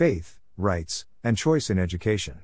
Faith, Rights, and Choice in Education.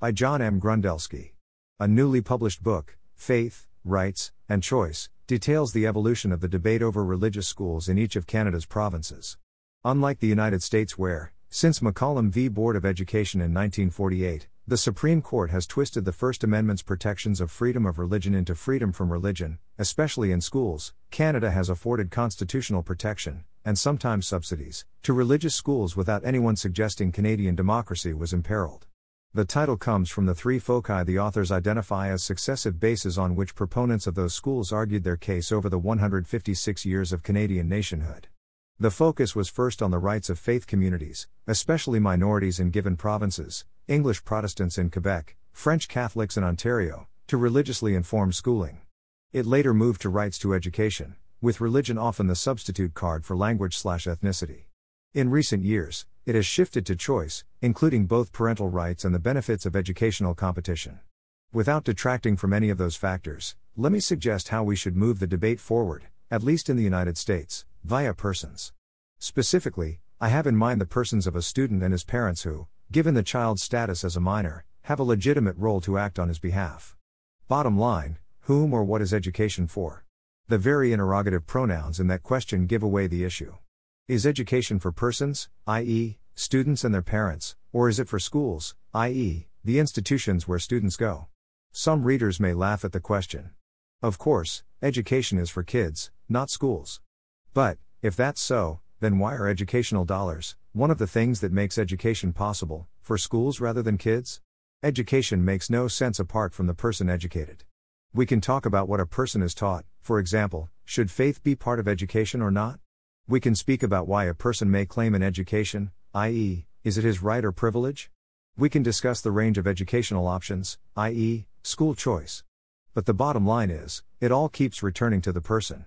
By John M. Grondelski. A newly published book, Faith, Rights, and Choice, details the evolution of the debate over religious schools in each of Canada's provinces. Unlike the United States, where, since McCollum v. Board of Education in 1948, the Supreme Court has twisted the First Amendment's protections of freedom of religion into freedom from religion, especially in schools. Canada has afforded constitutional protection, and sometimes subsidies, to religious schools without anyone suggesting Canadian democracy was imperiled. The title comes from the three foci the authors identify as successive bases on which proponents of those schools argued their case over the 156 years of Canadian nationhood. The focus was first on the rights of faith communities, especially minorities in given provinces, English Protestants in Quebec, French Catholics in Ontario, to religiously informed schooling. It later moved to rights to education, with religion often the substitute card for language slash ethnicity. In recent years, it has shifted to choice, including both parental rights and the benefits of educational competition. Without detracting from any of those factors, let me suggest how we should move the debate forward, at least in the United States via persons. Specifically, I have in mind the persons of a student and his parents who, given the child's status as a minor, have a legitimate role to act on his behalf. Bottom line, whom or what is education for? The very interrogative pronouns in that question give away the issue. Is education for persons, i.e., students and their parents, or is it for schools, i.e., the institutions where students go? Some readers may laugh at the question. Of course, education is for kids, not schools. But, if that's so, then why are educational dollars, one of the things that makes education possible, for schools rather than kids? Education makes no sense apart from the person educated. We can talk about what a person is taught, for example, should faith be part of education or not? We can speak about why a person may claim an education, i.e., is it his right or privilege? We can discuss the range of educational options, i.e., school choice. But the bottom line is, it all keeps returning to the person.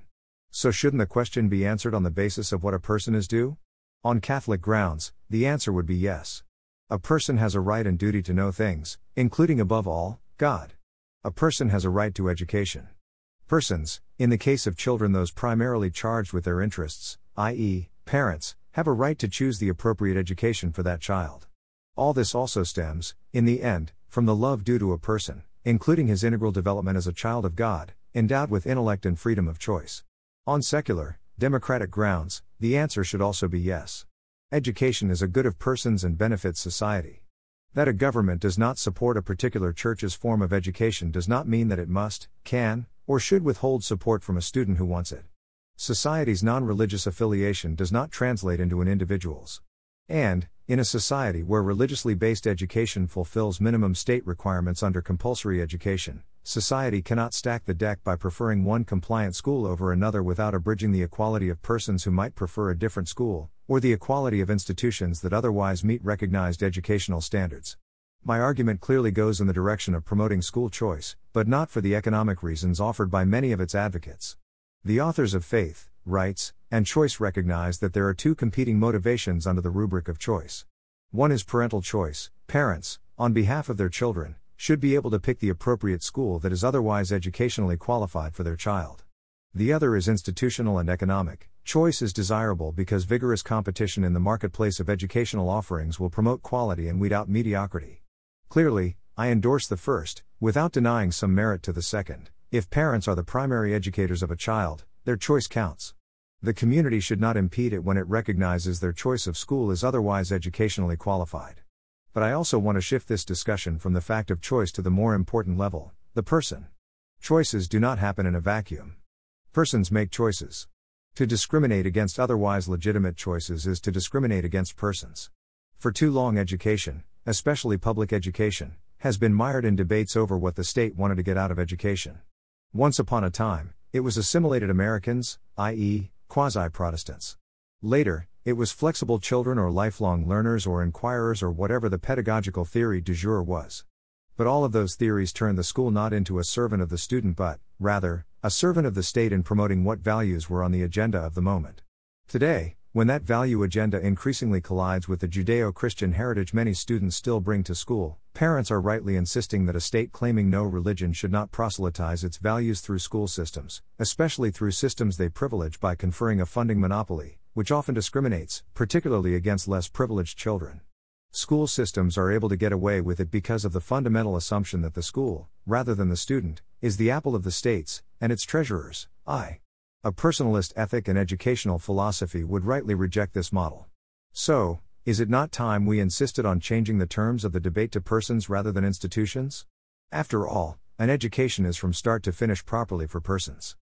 So, shouldn't the question be answered on the basis of what a person is due? On Catholic grounds, the answer would be yes. A person has a right and duty to know things, including above all, God. A person has a right to education. Persons, in the case of children, those primarily charged with their interests, i.e., parents, have a right to choose the appropriate education for that child. All this also stems, in the end, from the love due to a person, including his integral development as a child of God, endowed with intellect and freedom of choice. On secular, democratic grounds, the answer should also be yes. Education is a good of persons and benefits society. That a government does not support a particular church's form of education does not mean that it must, can, or should withhold support from a student who wants it. Society's non religious affiliation does not translate into an individual's. And, in a society where religiously based education fulfills minimum state requirements under compulsory education, society cannot stack the deck by preferring one compliant school over another without abridging the equality of persons who might prefer a different school, or the equality of institutions that otherwise meet recognized educational standards. My argument clearly goes in the direction of promoting school choice, but not for the economic reasons offered by many of its advocates. The authors of Faith, Rights, and Choice recognize that there are two competing motivations under the rubric of choice. One is parental choice, parents, on behalf of their children, should be able to pick the appropriate school that is otherwise educationally qualified for their child. The other is institutional and economic. Choice is desirable because vigorous competition in the marketplace of educational offerings will promote quality and weed out mediocrity. Clearly, I endorse the first, without denying some merit to the second. If parents are the primary educators of a child, their choice counts. The community should not impede it when it recognizes their choice of school is otherwise educationally qualified. But I also want to shift this discussion from the fact of choice to the more important level the person. Choices do not happen in a vacuum. Persons make choices. To discriminate against otherwise legitimate choices is to discriminate against persons. For too long, education, especially public education, has been mired in debates over what the state wanted to get out of education. Once upon a time, it was assimilated Americans, i.e., quasi Protestants. Later, it was flexible children or lifelong learners or inquirers or whatever the pedagogical theory du jour was. But all of those theories turned the school not into a servant of the student but, rather, a servant of the state in promoting what values were on the agenda of the moment. Today, when that value agenda increasingly collides with the Judeo Christian heritage many students still bring to school, parents are rightly insisting that a state claiming no religion should not proselytize its values through school systems, especially through systems they privilege by conferring a funding monopoly, which often discriminates, particularly against less privileged children. School systems are able to get away with it because of the fundamental assumption that the school, rather than the student, is the apple of the states, and its treasurers, eye. A personalist ethic and educational philosophy would rightly reject this model. So, is it not time we insisted on changing the terms of the debate to persons rather than institutions? After all, an education is from start to finish properly for persons.